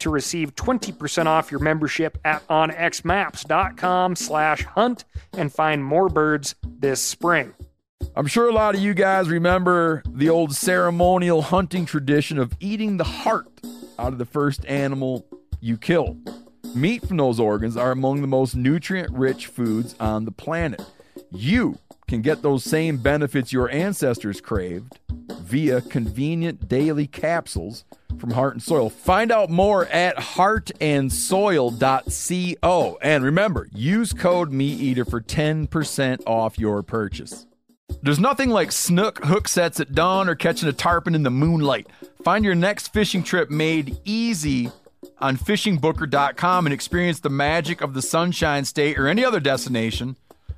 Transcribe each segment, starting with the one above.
to receive 20% off your membership at onxmaps.com slash hunt and find more birds this spring. I'm sure a lot of you guys remember the old ceremonial hunting tradition of eating the heart out of the first animal you kill. Meat from those organs are among the most nutrient rich foods on the planet. You can get those same benefits your ancestors craved via convenient daily capsules from Heart and Soil. Find out more at heartandsoil.co. And remember, use code MeatEater for 10% off your purchase. There's nothing like snook hook sets at dawn or catching a tarpon in the moonlight. Find your next fishing trip made easy on fishingbooker.com and experience the magic of the Sunshine State or any other destination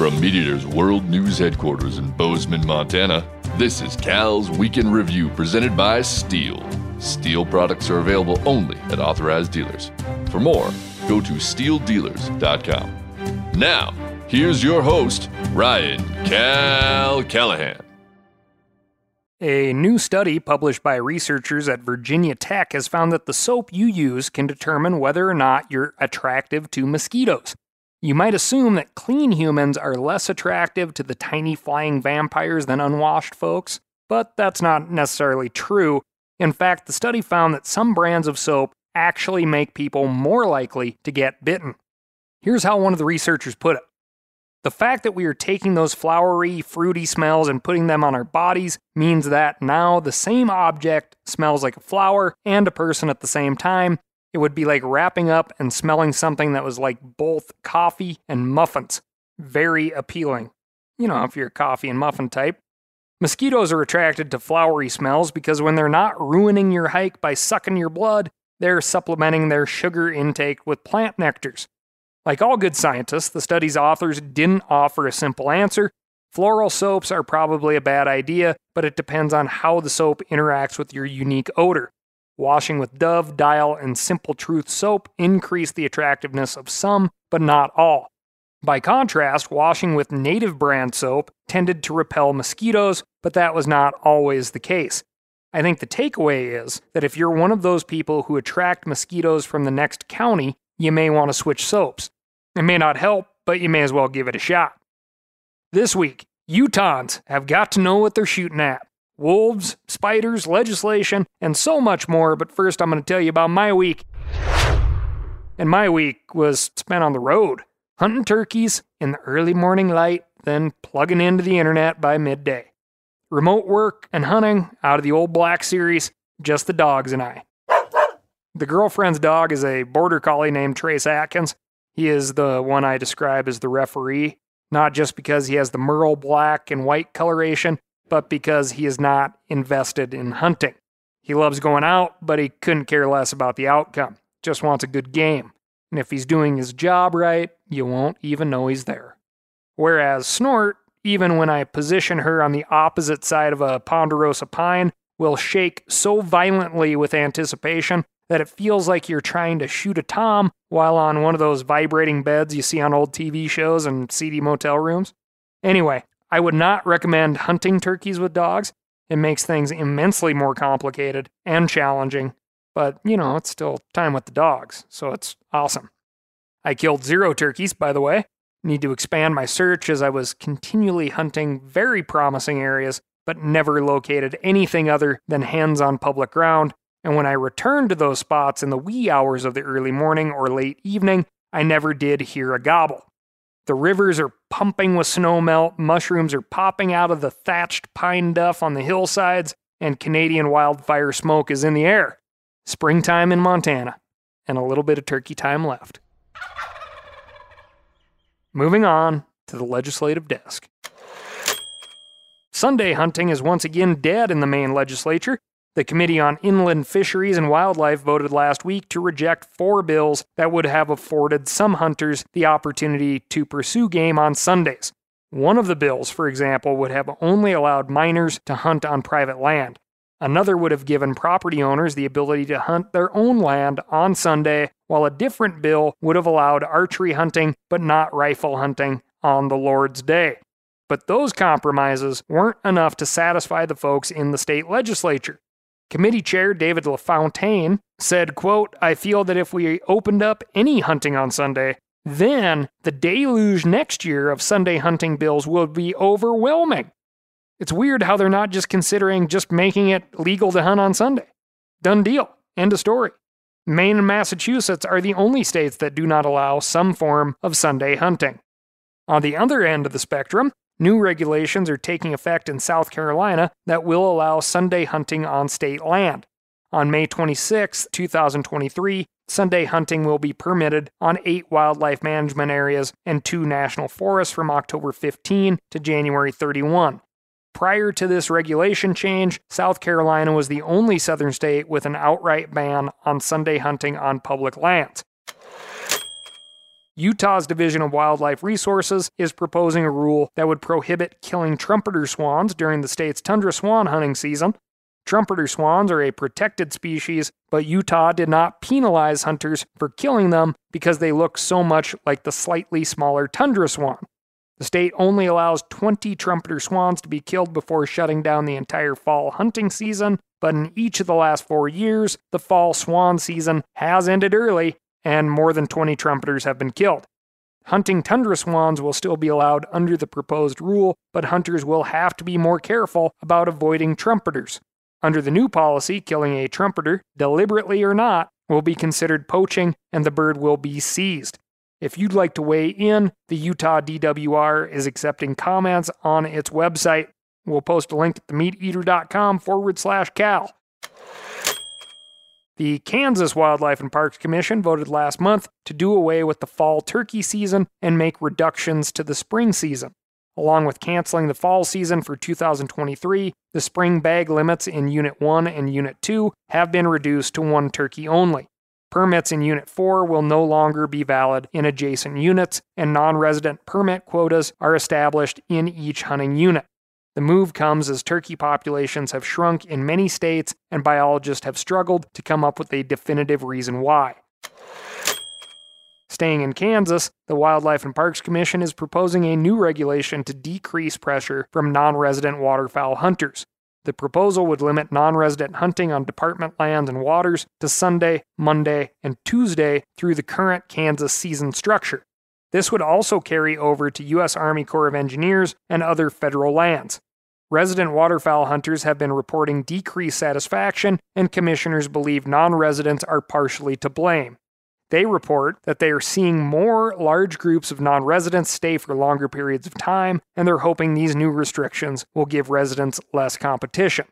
From MeatEater's World News Headquarters in Bozeman, Montana, this is Cal's Week in Review presented by STIHL. STIHL products are available only at authorized dealers. For more, go to stihldealers.com. Now, here's your host, Ryan Cal Callahan. A new study published by researchers at Virginia Tech has found that the soap you use can determine whether or not you're attractive to mosquitoes. You might assume that clean humans are less attractive to the tiny flying vampires than unwashed folks, but that's not necessarily true. In fact, the study found that some brands of soap actually make people more likely to get bitten. Here's how one of the researchers put it The fact that we are taking those flowery, fruity smells and putting them on our bodies means that now the same object smells like a flower and a person at the same time, it would be like wrapping up and smelling something that was like both coffee and muffins. Very appealing. You know, if you're a coffee and muffin type. Mosquitoes are attracted to flowery smells because when they're not ruining your hike by sucking your blood, they're supplementing their sugar intake with plant nectars. Like all good scientists, the study's authors didn't offer a simple answer. Floral soaps are probably a bad idea, but it depends on how the soap interacts with your unique odor. Washing with Dove, Dial, and Simple Truth soap increase the attractiveness of some, but not all. By contrast, washing with native brand soap tended to repel mosquitoes, but that was not always the case. I think the takeaway is that if you're one of those people who attract mosquitoes from the next county, you may want to switch soaps. It may not help, but you may as well give it a shot. This week, Utahns have got to know what they're shooting at wolves, spiders, legislation, and so much more. But first, I'm going to tell you about my week. And my week was spent on the road, hunting turkeys in the early morning light, then plugging into the internet by midday. Remote work and hunting out of the old black series, just the dogs and I. The girlfriend's dog is a border collie named Trace Atkins. He is the one I describe as the referee, not just because he has the merle black and white coloration, but because he is not invested in hunting. He loves going out, but he couldn't care less about the outcome. Just wants a good game. And if he's doing his job right, you won't even know he's there. Whereas Snort, even when I position her on the opposite side of a ponderosa pine, will shake so violently with anticipation that it feels like you're trying to shoot a tom while on one of those vibrating beds you see on old TV shows and seedy motel rooms. Anyway, I would not recommend hunting turkeys with dogs. It makes things immensely more complicated and challenging, but you know, it's still time with the dogs, so it's awesome. I killed zero turkeys, by the way. Need to expand my search as I was continually hunting very promising areas, but never located anything other than hens on public ground. And when I returned to those spots in the wee hours of the early morning or late evening, I never did hear a gobble. The rivers are pumping with snowmelt, mushrooms are popping out of the thatched pine duff on the hillsides, and Canadian wildfire smoke is in the air. Springtime in Montana, and a little bit of turkey time left. Moving on to the legislative desk. Sunday hunting is once again dead in the Maine legislature. The Committee on Inland Fisheries and Wildlife voted last week to reject four bills that would have afforded some hunters the opportunity to pursue game on Sundays. One of the bills, for example, would have only allowed minors to hunt on private land. Another would have given property owners the ability to hunt their own land on Sunday, while a different bill would have allowed archery hunting but not rifle hunting on the Lord's Day. But those compromises weren't enough to satisfy the folks in the state legislature. Committee Chair David LaFountain said, quote, I feel that if we opened up any hunting on Sunday, then the deluge next year of Sunday hunting bills will be overwhelming. It's weird how they're not just considering just making it legal to hunt on Sunday. Done deal. End of story. Maine and Massachusetts are the only states that do not allow some form of Sunday hunting. On the other end of the spectrum, New regulations are taking effect in South Carolina that will allow Sunday hunting on state land. On May 26, 2023, Sunday hunting will be permitted on eight wildlife management areas and two national forests from October 15 to January 31. Prior to this regulation change, South Carolina was the only southern state with an outright ban on Sunday hunting on public lands. Utah's Division of Wildlife Resources is proposing a rule that would prohibit killing trumpeter swans during the state's tundra swan hunting season. Trumpeter swans are a protected species, but Utah did not penalize hunters for killing them because they look so much like the slightly smaller tundra swan. The state only allows 20 trumpeter swans to be killed before shutting down the entire fall hunting season, but in each of the last four years, the fall swan season has ended early and more than 20 trumpeters have been killed. Hunting tundra swans will still be allowed under the proposed rule, but hunters will have to be more careful about avoiding trumpeters. Under the new policy, killing a trumpeter, deliberately or not, will be considered poaching and the bird will be seized. If you'd like to weigh in, the Utah DWR is accepting comments on its website. We'll post a link at themeateater.com forward slash cal. The Kansas Wildlife and Parks Commission voted last month to do away with the fall turkey season and make reductions to the spring season. Along with canceling the fall season for 2023, the spring bag limits in Unit 1 and Unit 2 have been reduced to one turkey only. Permits in Unit 4 will no longer be valid in adjacent units, and non resident permit quotas are established in each hunting unit. The move comes as turkey populations have shrunk in many states, and biologists have struggled to come up with a definitive reason why. Staying in Kansas, the Wildlife and Parks Commission is proposing a new regulation to decrease pressure from non resident waterfowl hunters. The proposal would limit non resident hunting on department lands and waters to Sunday, Monday, and Tuesday through the current Kansas season structure. This would also carry over to U.S. Army Corps of Engineers and other federal lands. Resident waterfowl hunters have been reporting decreased satisfaction, and commissioners believe non residents are partially to blame. They report that they are seeing more large groups of non residents stay for longer periods of time, and they're hoping these new restrictions will give residents less competition.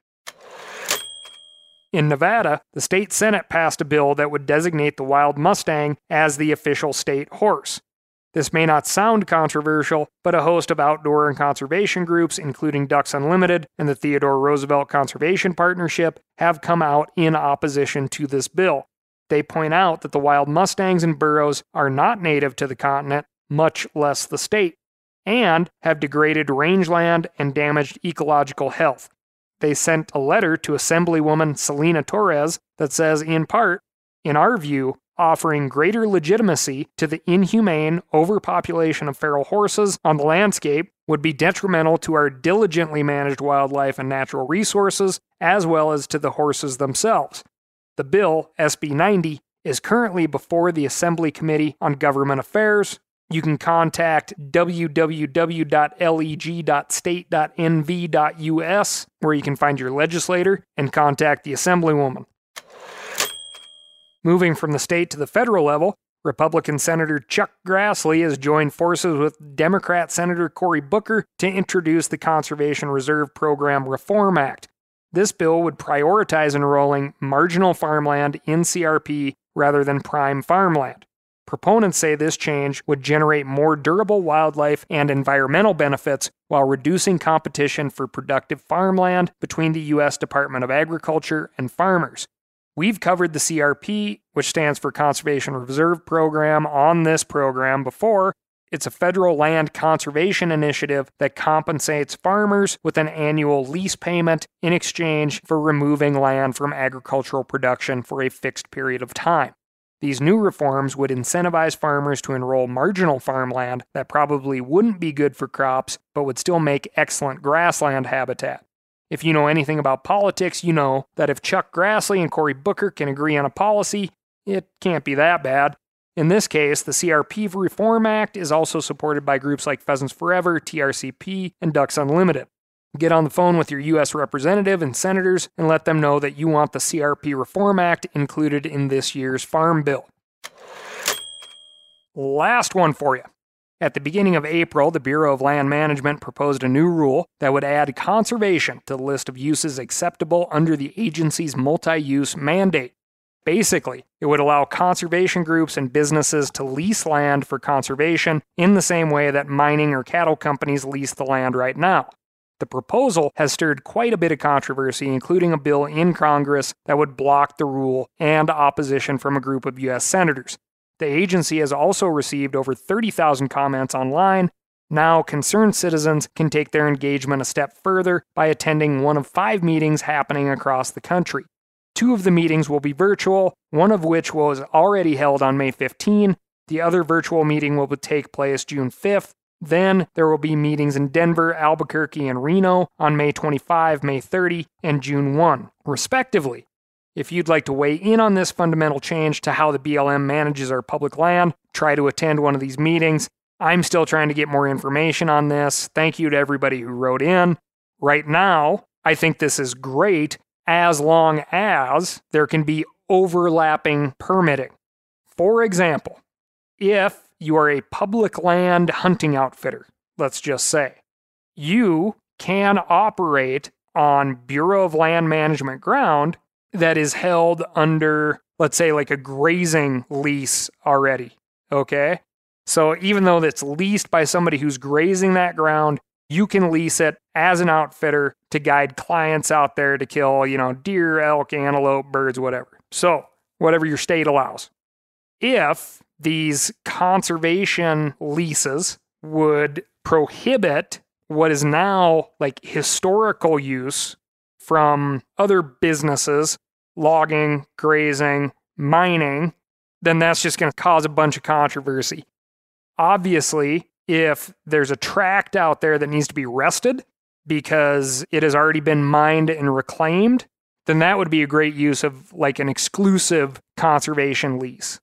In Nevada, the state Senate passed a bill that would designate the wild Mustang as the official state horse. This may not sound controversial, but a host of outdoor and conservation groups, including Ducks Unlimited and the Theodore Roosevelt Conservation Partnership, have come out in opposition to this bill. They point out that the wild mustangs and burros are not native to the continent, much less the state, and have degraded rangeland and damaged ecological health. They sent a letter to Assemblywoman Selena Torres that says, in part, in our view, offering greater legitimacy to the inhumane overpopulation of feral horses on the landscape would be detrimental to our diligently managed wildlife and natural resources, as well as to the horses themselves. The bill, SB 90, is currently before the Assembly Committee on Government Affairs. You can contact www.leg.state.nv.us, where you can find your legislator, and contact the Assemblywoman. Moving from the state to the federal level, Republican Senator Chuck Grassley has joined forces with Democrat Senator Cory Booker to introduce the Conservation Reserve Program Reform Act. This bill would prioritize enrolling marginal farmland in CRP rather than prime farmland. Proponents say this change would generate more durable wildlife and environmental benefits while reducing competition for productive farmland between the U.S. Department of Agriculture and farmers. We've covered the CRP, which stands for Conservation Reserve Program, on this program before. It's a federal land conservation initiative that compensates farmers with an annual lease payment in exchange for removing land from agricultural production for a fixed period of time. These new reforms would incentivize farmers to enroll marginal farmland that probably wouldn't be good for crops, but would still make excellent grassland habitat. If you know anything about politics, you know that if Chuck Grassley and Cory Booker can agree on a policy, it can't be that bad. In this case, the CRP Reform Act is also supported by groups like Pheasants Forever, TRCP, and Ducks Unlimited. Get on the phone with your U.S. representative and senators and let them know that you want the CRP Reform Act included in this year's Farm Bill. Last one for you. At the beginning of April, the Bureau of Land Management proposed a new rule that would add conservation to the list of uses acceptable under the agency's multi use mandate. Basically, it would allow conservation groups and businesses to lease land for conservation in the same way that mining or cattle companies lease the land right now. The proposal has stirred quite a bit of controversy, including a bill in Congress that would block the rule and opposition from a group of U.S. senators. The agency has also received over 30,000 comments online. Now, concerned citizens can take their engagement a step further by attending one of five meetings happening across the country. Two of the meetings will be virtual, one of which was already held on May 15. The other virtual meeting will take place June 5th. Then there will be meetings in Denver, Albuquerque, and Reno on May 25, May 30, and June 1, respectively. If you'd like to weigh in on this fundamental change to how the BLM manages our public land, try to attend one of these meetings. I'm still trying to get more information on this. Thank you to everybody who wrote in. Right now, I think this is great as long as there can be overlapping permitting. For example, if you are a public land hunting outfitter, let's just say, you can operate on Bureau of Land Management ground that is held under, let's say, like a grazing lease already. Okay. So even though it's leased by somebody who's grazing that ground, you can lease it as an outfitter to guide clients out there to kill, you know, deer, elk, antelope, birds, whatever. So, whatever your state allows. If these conservation leases would prohibit what is now like historical use from other businesses, logging, grazing, mining, then that's just going to cause a bunch of controversy. Obviously, if there's a tract out there that needs to be rested because it has already been mined and reclaimed, then that would be a great use of like an exclusive conservation lease.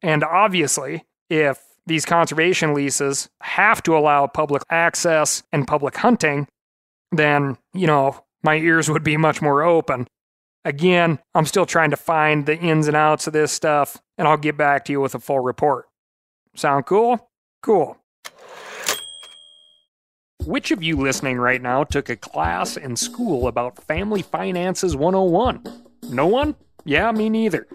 And obviously, if these conservation leases have to allow public access and public hunting, then, you know, my ears would be much more open. Again, I'm still trying to find the ins and outs of this stuff, and I'll get back to you with a full report. Sound cool? Cool. Which of you listening right now took a class in school about Family Finances 101? No one? Yeah, me neither.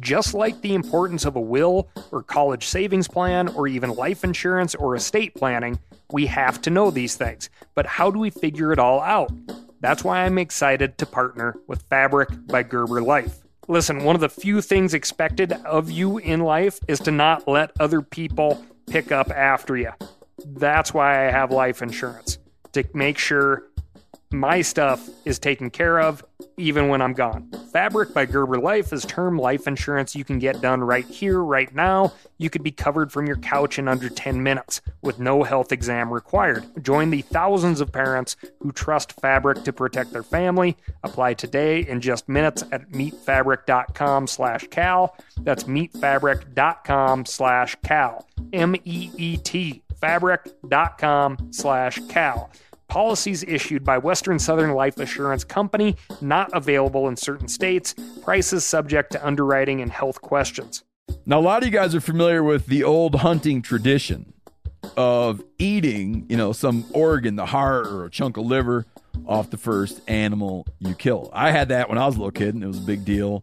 Just like the importance of a will or college savings plan or even life insurance or estate planning, we have to know these things. But how do we figure it all out? That's why I'm excited to partner with Fabric by Gerber Life. Listen, one of the few things expected of you in life is to not let other people pick up after you. That's why I have life insurance to make sure my stuff is taken care of even when I'm gone. Fabric by Gerber Life is term life insurance you can get done right here, right now. You could be covered from your couch in under 10 minutes with no health exam required. Join the thousands of parents who trust Fabric to protect their family. Apply today in just minutes at meetfabric.com slash cal. That's meetfabric.com slash cal. M-E-E-T fabric.com slash cal. Policies issued by Western Southern Life Assurance Company, not available in certain states. Prices subject to underwriting and health questions. Now, a lot of you guys are familiar with the old hunting tradition of eating, you know, some organ, the heart or a chunk of liver off the first animal you kill. I had that when I was a little kid, and it was a big deal.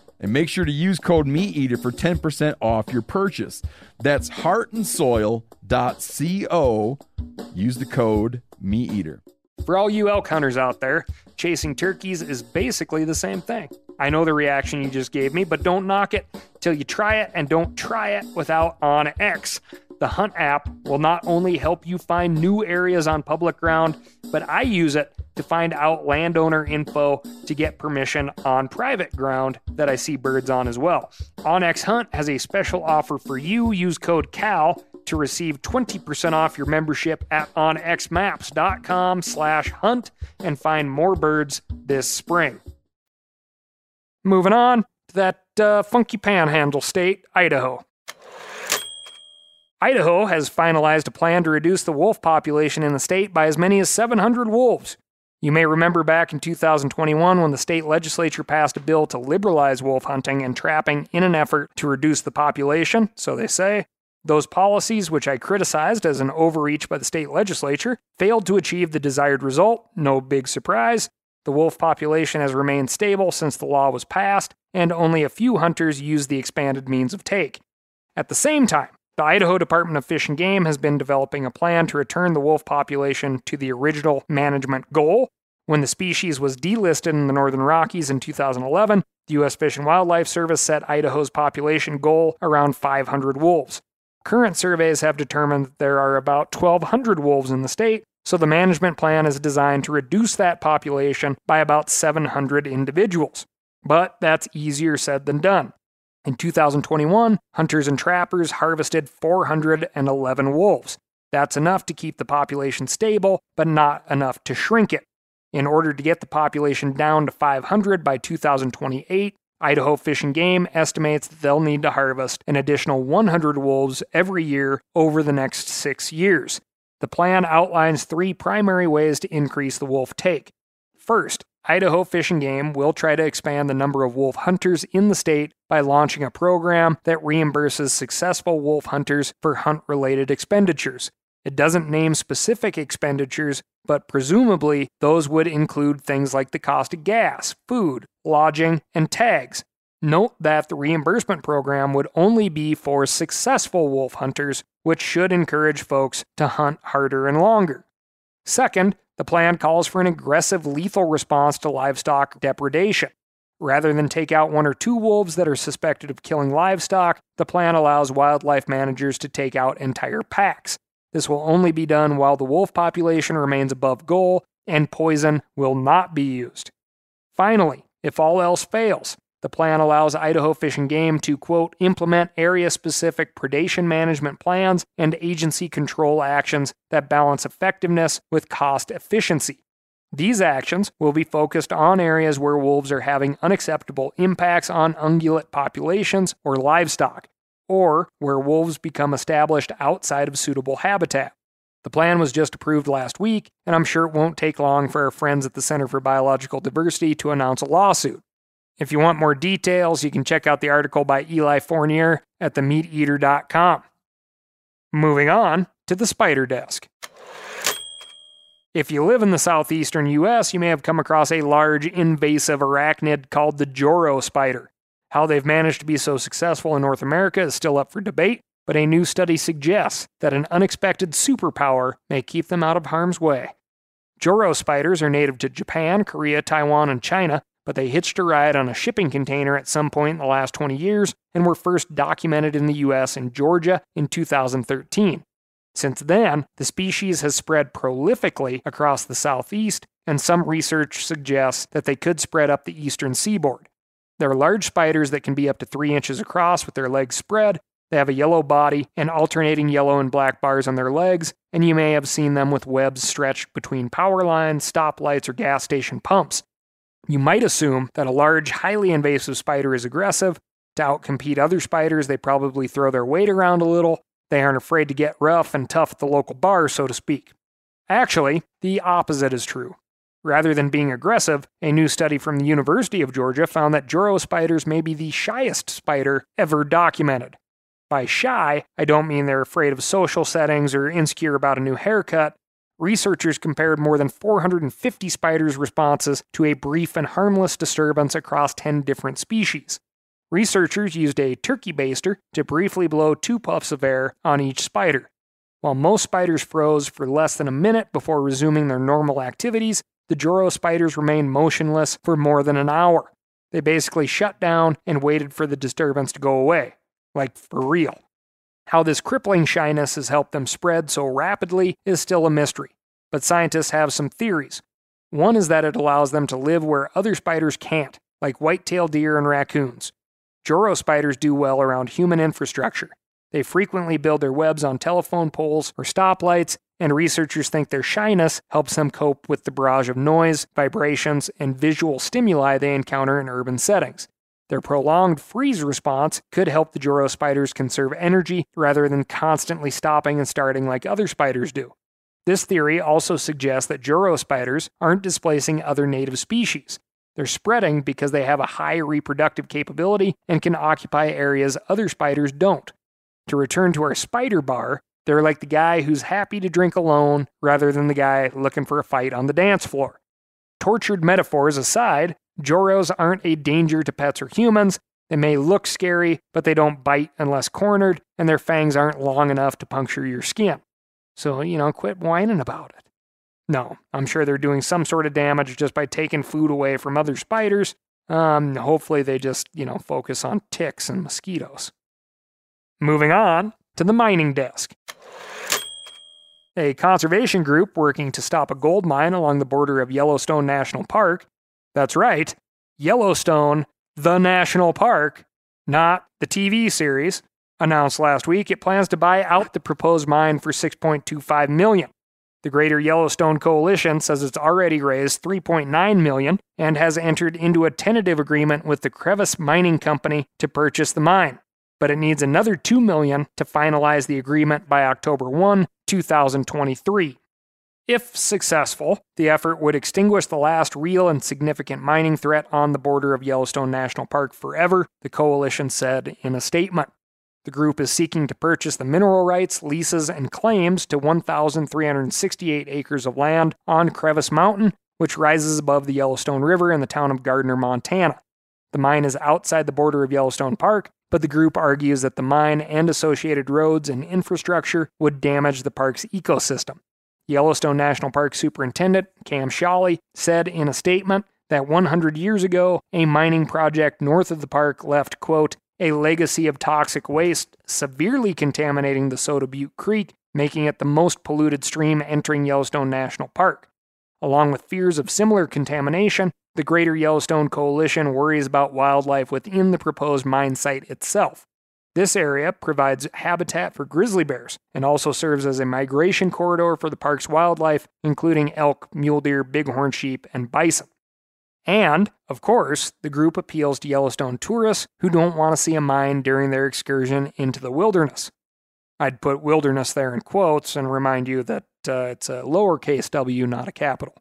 and make sure to use code MeatEater for 10% off your purchase. That's heartandsoil.co. Use the code MeatEater. For all you elk hunters out there, chasing turkeys is basically the same thing. I know the reaction you just gave me, but don't knock it till you try it and don't try it without OnX. The Hunt app will not only help you find new areas on public ground, but I use it to find out landowner info to get permission on private ground that I see birds on as well. OnX Hunt has a special offer for you. Use code CAL to receive 20% off your membership at onxmaps.com slash hunt and find more birds this spring. Moving on to that uh, funky panhandle state, Idaho. Idaho has finalized a plan to reduce the wolf population in the state by as many as 700 wolves. You may remember back in 2021 when the state legislature passed a bill to liberalize wolf hunting and trapping in an effort to reduce the population, so they say. Those policies, which I criticized as an overreach by the state legislature, failed to achieve the desired result. No big surprise. The wolf population has remained stable since the law was passed, and only a few hunters use the expanded means of take. At the same time, the Idaho Department of Fish and Game has been developing a plan to return the wolf population to the original management goal. When the species was delisted in the Northern Rockies in 2011, the U.S. Fish and Wildlife Service set Idaho's population goal around 500 wolves. Current surveys have determined that there are about 1,200 wolves in the state, so the management plan is designed to reduce that population by about 700 individuals. But that's easier said than done. In 2021, hunters and trappers harvested 411 wolves. That's enough to keep the population stable, but not enough to shrink it. In order to get the population down to 500 by 2028, Idaho Fish and Game estimates that they'll need to harvest an additional 100 wolves every year over the next six years. The plan outlines three primary ways to increase the wolf take. First, Idaho Fish and Game will try to expand the number of wolf hunters in the state by launching a program that reimburses successful wolf hunters for hunt related expenditures. It doesn't name specific expenditures, but presumably those would include things like the cost of gas, food, lodging, and tags. Note that the reimbursement program would only be for successful wolf hunters, which should encourage folks to hunt harder and longer. Second, the plan calls for an aggressive, lethal response to livestock depredation. Rather than take out one or two wolves that are suspected of killing livestock, the plan allows wildlife managers to take out entire packs. This will only be done while the wolf population remains above goal, and poison will not be used. Finally, if all else fails, the plan allows Idaho Fish and Game to, quote, implement area specific predation management plans and agency control actions that balance effectiveness with cost efficiency. These actions will be focused on areas where wolves are having unacceptable impacts on ungulate populations or livestock, or where wolves become established outside of suitable habitat. The plan was just approved last week, and I'm sure it won't take long for our friends at the Center for Biological Diversity to announce a lawsuit. If you want more details, you can check out the article by Eli Fournier at themeateater.com. Moving on to the spider desk. If you live in the southeastern US, you may have come across a large invasive arachnid called the Joro spider. How they've managed to be so successful in North America is still up for debate, but a new study suggests that an unexpected superpower may keep them out of harm's way. Joro spiders are native to Japan, Korea, Taiwan, and China, but they hitched a ride on a shipping container at some point in the last 20 years and were first documented in the US in Georgia in 2013. Since then, the species has spread prolifically across the southeast, and some research suggests that they could spread up the eastern seaboard. They're large spiders that can be up to 3 inches across with their legs spread. They have a yellow body and alternating yellow and black bars on their legs, and you may have seen them with webs stretched between power lines, stoplights, or gas station pumps. You might assume that a large, highly invasive spider is aggressive. To outcompete other spiders, they probably throw their weight around a little. They aren't afraid to get rough and tough at the local bar, so to speak. Actually, the opposite is true. Rather than being aggressive, a new study from the University of Georgia found that Joro spiders may be the shyest spider ever documented. By shy, I don't mean they're afraid of social settings or insecure about a new haircut. Researchers compared more than 450 spiders' responses to a brief and harmless disturbance across 10 different species. Researchers used a turkey baster to briefly blow two puffs of air on each spider. While most spiders froze for less than a minute before resuming their normal activities, the Joro spiders remained motionless for more than an hour. They basically shut down and waited for the disturbance to go away. Like for real. How this crippling shyness has helped them spread so rapidly is still a mystery, but scientists have some theories. One is that it allows them to live where other spiders can't, like white-tailed deer and raccoons. Joro spiders do well around human infrastructure. They frequently build their webs on telephone poles or stoplights, and researchers think their shyness helps them cope with the barrage of noise, vibrations, and visual stimuli they encounter in urban settings. Their prolonged freeze response could help the Joro spiders conserve energy rather than constantly stopping and starting like other spiders do. This theory also suggests that Joro spiders aren't displacing other native species. They're spreading because they have a high reproductive capability and can occupy areas other spiders don't. To return to our spider bar, they're like the guy who's happy to drink alone rather than the guy looking for a fight on the dance floor. Tortured metaphors aside, Joros aren't a danger to pets or humans. They may look scary, but they don't bite unless cornered, and their fangs aren't long enough to puncture your skin. So, you know, quit whining about it. No, I'm sure they're doing some sort of damage just by taking food away from other spiders. Um, hopefully, they just, you know, focus on ticks and mosquitoes. Moving on to the mining desk. A conservation group working to stop a gold mine along the border of Yellowstone National Park. That's right, Yellowstone, the national park, not the TV series, announced last week it plans to buy out the proposed mine for 6.25 million. The Greater Yellowstone Coalition says it's already raised 3.9 million and has entered into a tentative agreement with the Crevice Mining Company to purchase the mine, but it needs another 2 million to finalize the agreement by October 1, 2023. If successful, the effort would extinguish the last real and significant mining threat on the border of Yellowstone National Park forever, the coalition said in a statement. The group is seeking to purchase the mineral rights, leases, and claims to 1,368 acres of land on Crevice Mountain, which rises above the Yellowstone River in the town of Gardiner, Montana. The mine is outside the border of Yellowstone Park, but the group argues that the mine and associated roads and infrastructure would damage the park's ecosystem. Yellowstone National Park Superintendent Cam Sholly said in a statement that 100 years ago, a mining project north of the park left, quote, a legacy of toxic waste severely contaminating the Soda Butte Creek, making it the most polluted stream entering Yellowstone National Park. Along with fears of similar contamination, the Greater Yellowstone Coalition worries about wildlife within the proposed mine site itself. This area provides habitat for grizzly bears and also serves as a migration corridor for the park's wildlife, including elk, mule deer, bighorn sheep, and bison. And, of course, the group appeals to Yellowstone tourists who don't want to see a mine during their excursion into the wilderness. I'd put wilderness there in quotes and remind you that uh, it's a lowercase w, not a capital.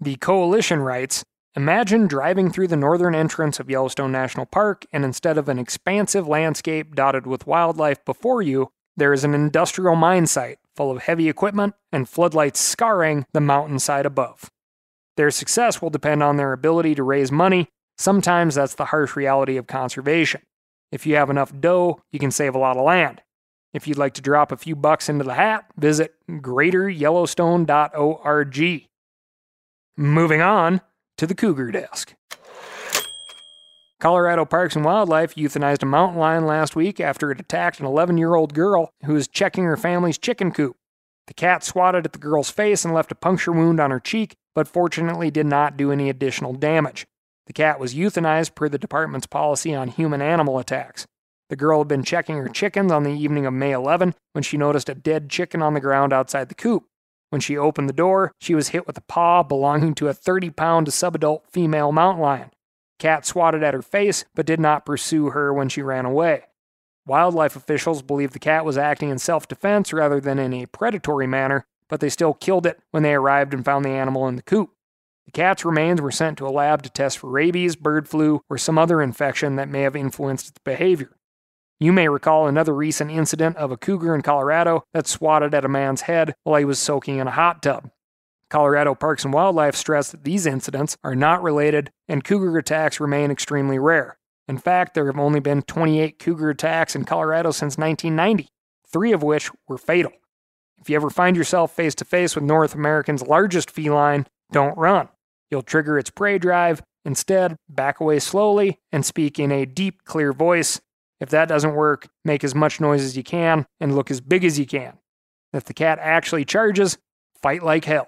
The coalition writes Imagine driving through the northern entrance of Yellowstone National Park, and instead of an expansive landscape dotted with wildlife before you, there is an industrial mine site full of heavy equipment and floodlights scarring the mountainside above. Their success will depend on their ability to raise money. Sometimes that's the harsh reality of conservation. If you have enough dough, you can save a lot of land. If you'd like to drop a few bucks into the hat, visit greateryellowstone.org. Moving on to the Cougar Desk. Colorado Parks and Wildlife euthanized a mountain lion last week after it attacked an 11 year old girl who was checking her family's chicken coop. The cat swatted at the girl's face and left a puncture wound on her cheek, but fortunately did not do any additional damage. The cat was euthanized per the department's policy on human animal attacks. The girl had been checking her chickens on the evening of May 11 when she noticed a dead chicken on the ground outside the coop. When she opened the door, she was hit with a paw belonging to a 30 pound subadult female mountain lion. Cat swatted at her face, but did not pursue her when she ran away. Wildlife officials believe the cat was acting in self defense rather than in a predatory manner, but they still killed it when they arrived and found the animal in the coop. The cat's remains were sent to a lab to test for rabies, bird flu, or some other infection that may have influenced its behavior. You may recall another recent incident of a cougar in Colorado that swatted at a man's head while he was soaking in a hot tub. Colorado Parks and Wildlife stressed that these incidents are not related and cougar attacks remain extremely rare. In fact, there have only been 28 cougar attacks in Colorado since 1990, three of which were fatal. If you ever find yourself face to face with North America's largest feline, don't run. You'll trigger its prey drive. Instead, back away slowly and speak in a deep, clear voice. If that doesn't work, make as much noise as you can and look as big as you can. If the cat actually charges, fight like hell.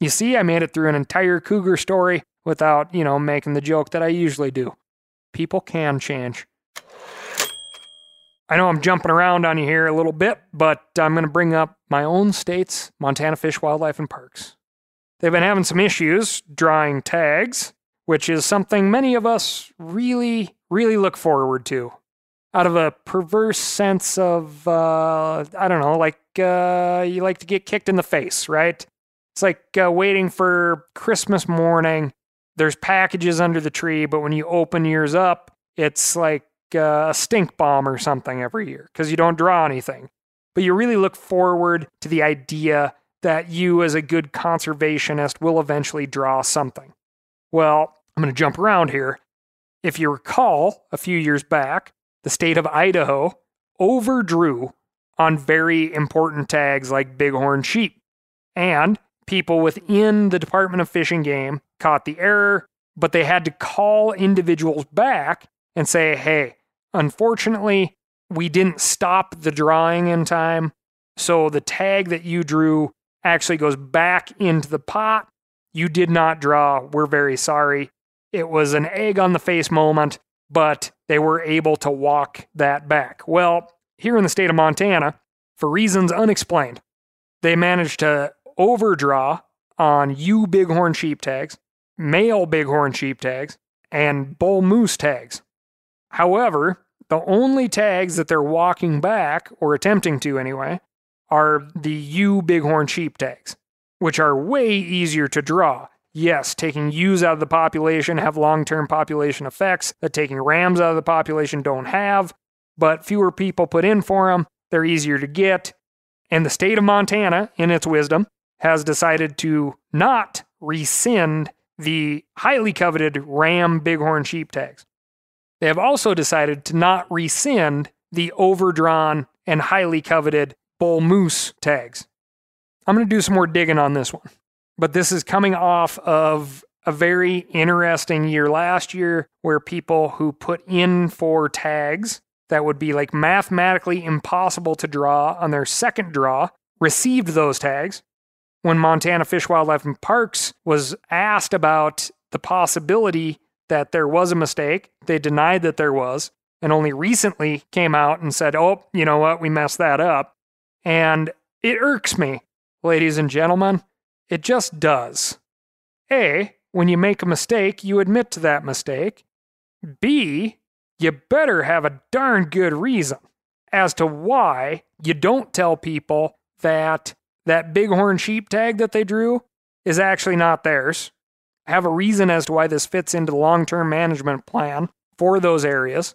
You see, I made it through an entire cougar story without, you know, making the joke that I usually do. People can change. I know I'm jumping around on you here a little bit, but I'm going to bring up my own state's Montana Fish, Wildlife, and Parks. They've been having some issues drawing tags, which is something many of us really, really look forward to. Out of a perverse sense of, uh, I don't know, like uh, you like to get kicked in the face, right? It's like uh, waiting for Christmas morning. There's packages under the tree, but when you open yours up, it's like uh, a stink bomb or something every year because you don't draw anything. But you really look forward to the idea that you, as a good conservationist, will eventually draw something. Well, I'm going to jump around here. If you recall, a few years back, the state of Idaho overdrew on very important tags like bighorn sheep. And people within the Department of Fish and Game caught the error, but they had to call individuals back and say, hey, unfortunately, we didn't stop the drawing in time. So the tag that you drew actually goes back into the pot. You did not draw. We're very sorry. It was an egg on the face moment, but they were able to walk that back. Well, here in the state of Montana, for reasons unexplained, they managed to overdraw on ewe bighorn sheep tags, male bighorn sheep tags, and bull moose tags. However, the only tags that they're walking back, or attempting to anyway, are the ewe bighorn sheep tags, which are way easier to draw. Yes, taking ewes out of the population have long term population effects that taking rams out of the population don't have, but fewer people put in for them, they're easier to get. And the state of Montana, in its wisdom, has decided to not rescind the highly coveted ram bighorn sheep tags. They have also decided to not rescind the overdrawn and highly coveted bull moose tags. I'm going to do some more digging on this one, but this is coming off of a very interesting year last year where people who put in for tags that would be like mathematically impossible to draw on their second draw received those tags when Montana Fish, Wildlife, and Parks was asked about the possibility that there was a mistake, they denied that there was, and only recently came out and said, oh, you know what, we messed that up. And it irks me, ladies and gentlemen. It just does. A, when you make a mistake, you admit to that mistake. B, you better have a darn good reason as to why you don't tell people that that bighorn sheep tag that they drew is actually not theirs. have a reason as to why this fits into the long term management plan for those areas.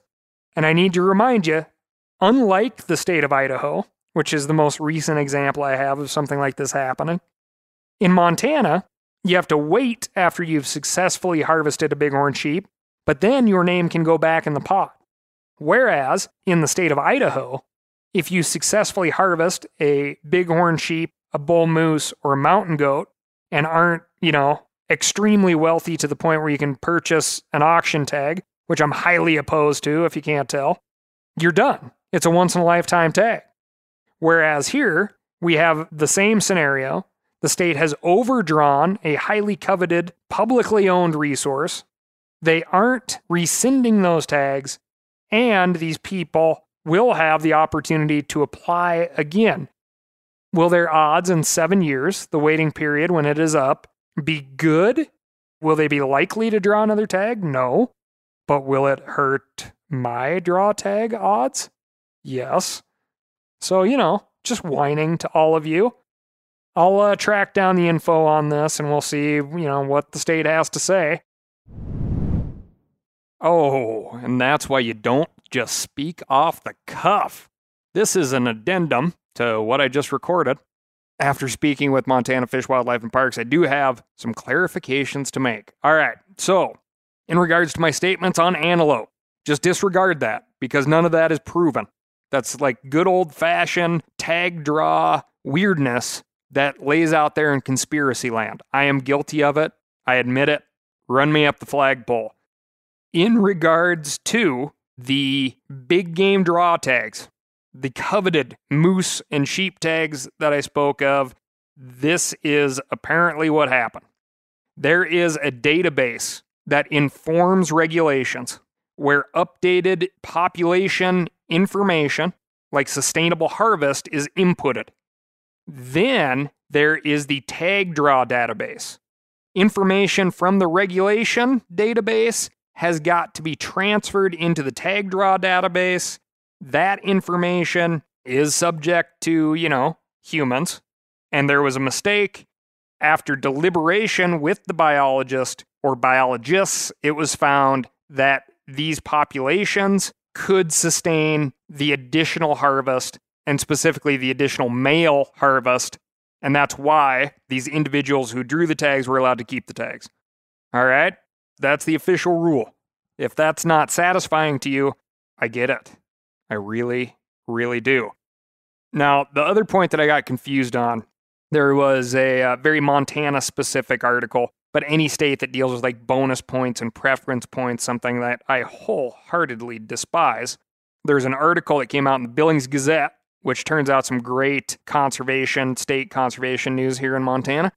And I need to remind you unlike the state of Idaho, which is the most recent example I have of something like this happening, in Montana, you have to wait after you've successfully harvested a bighorn sheep, but then your name can go back in the pot. Whereas in the state of Idaho, if you successfully harvest a bighorn sheep a bull moose or a mountain goat and aren't, you know, extremely wealthy to the point where you can purchase an auction tag, which I'm highly opposed to if you can't tell, you're done. It's a once in a lifetime tag. Whereas here, we have the same scenario. The state has overdrawn a highly coveted, publicly owned resource. They aren't rescinding those tags, and these people will have the opportunity to apply again. Will their odds in seven years, the waiting period when it is up, be good? Will they be likely to draw another tag? No. But will it hurt my draw tag odds? Yes. So, you know, just whining to all of you. I'll uh, track down the info on this and we'll see, you know, what the state has to say. Oh, and that's why you don't just speak off the cuff. This is an addendum to what I just recorded. After speaking with Montana Fish, Wildlife, and Parks, I do have some clarifications to make. All right, so in regards to my statements on antelope, just disregard that because none of that is proven. That's like good old fashioned tag draw weirdness that lays out there in conspiracy land. I am guilty of it. I admit it. Run me up the flagpole. In regards to the big game draw tags, the coveted moose and sheep tags that I spoke of, this is apparently what happened. There is a database that informs regulations where updated population information, like sustainable harvest, is inputted. Then there is the tag draw database. Information from the regulation database has got to be transferred into the tag draw database. That information is subject to, you know, humans. And there was a mistake. After deliberation with the biologist or biologists, it was found that these populations could sustain the additional harvest and specifically the additional male harvest. And that's why these individuals who drew the tags were allowed to keep the tags. All right? That's the official rule. If that's not satisfying to you, I get it. I really, really do. Now, the other point that I got confused on, there was a uh, very Montana specific article, but any state that deals with like bonus points and preference points, something that I wholeheartedly despise. There's an article that came out in the Billings Gazette which turns out some great conservation, state conservation news here in Montana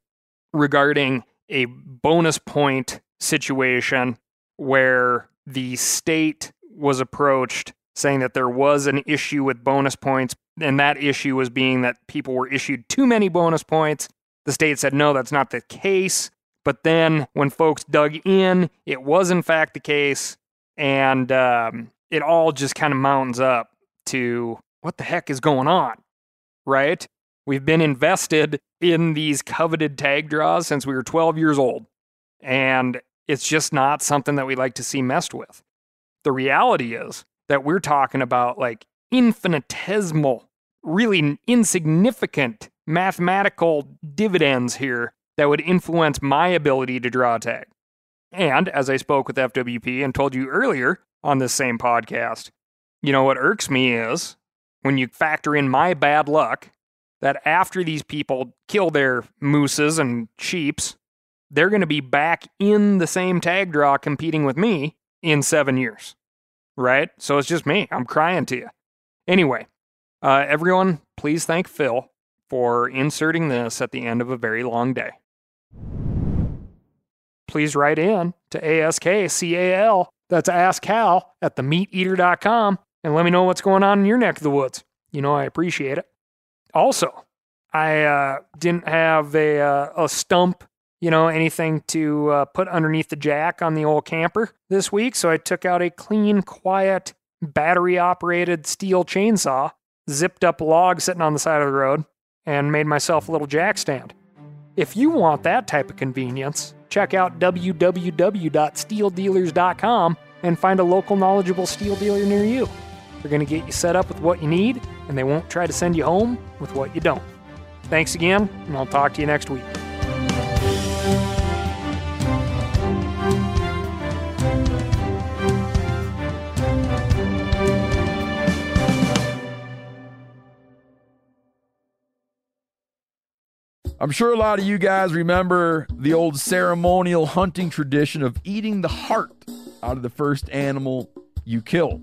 regarding a bonus point situation where the state was approached saying that there was an issue with bonus points, and that issue was being that people were issued too many bonus points. The state said, no, that's not the case. But then when folks dug in, it was in fact the case, and um, it all just kind of mountains up to what the heck is going on? Right? We've been invested in these coveted tag draws since we were 12 years old. And it's just not something that we like to see messed with. The reality is that we're talking about like infinitesimal, really insignificant mathematical dividends here that would influence my ability to draw a tag. And as I spoke with FWP and told you earlier on this same podcast, you know what irks me is when you factor in my bad luck that after these people kill their mooses and sheeps, they're going to be back in the same tag draw competing with me in seven years. Right? So it's just me. I'm crying to you. Anyway, uh, everyone, please thank Phil for inserting this at the end of a very long day. Please write in to ASKCAL, that's Ask Cal, at themeateater.com and let me know what's going on in your neck of the woods. You know, I appreciate it. Also, I uh, didn't have a, uh, a stump, you know, anything to uh, put underneath the jack on the old camper this week, so I took out a clean, quiet, battery operated STIHL chainsaw, zipped up log sitting on the side of the road, and made myself a little jack stand. If you want that type of convenience, check out www.stihldealers.com and find a local knowledgeable STIHL dealer near you. They're going to get you set up with what you need, and they won't try to send you home with what you don't. Thanks again, and I'll talk to you next week. I'm sure a lot of you guys remember the old ceremonial hunting tradition of eating the heart out of the first animal you kill.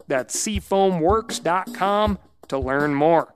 That's seafoamworks.com to learn more.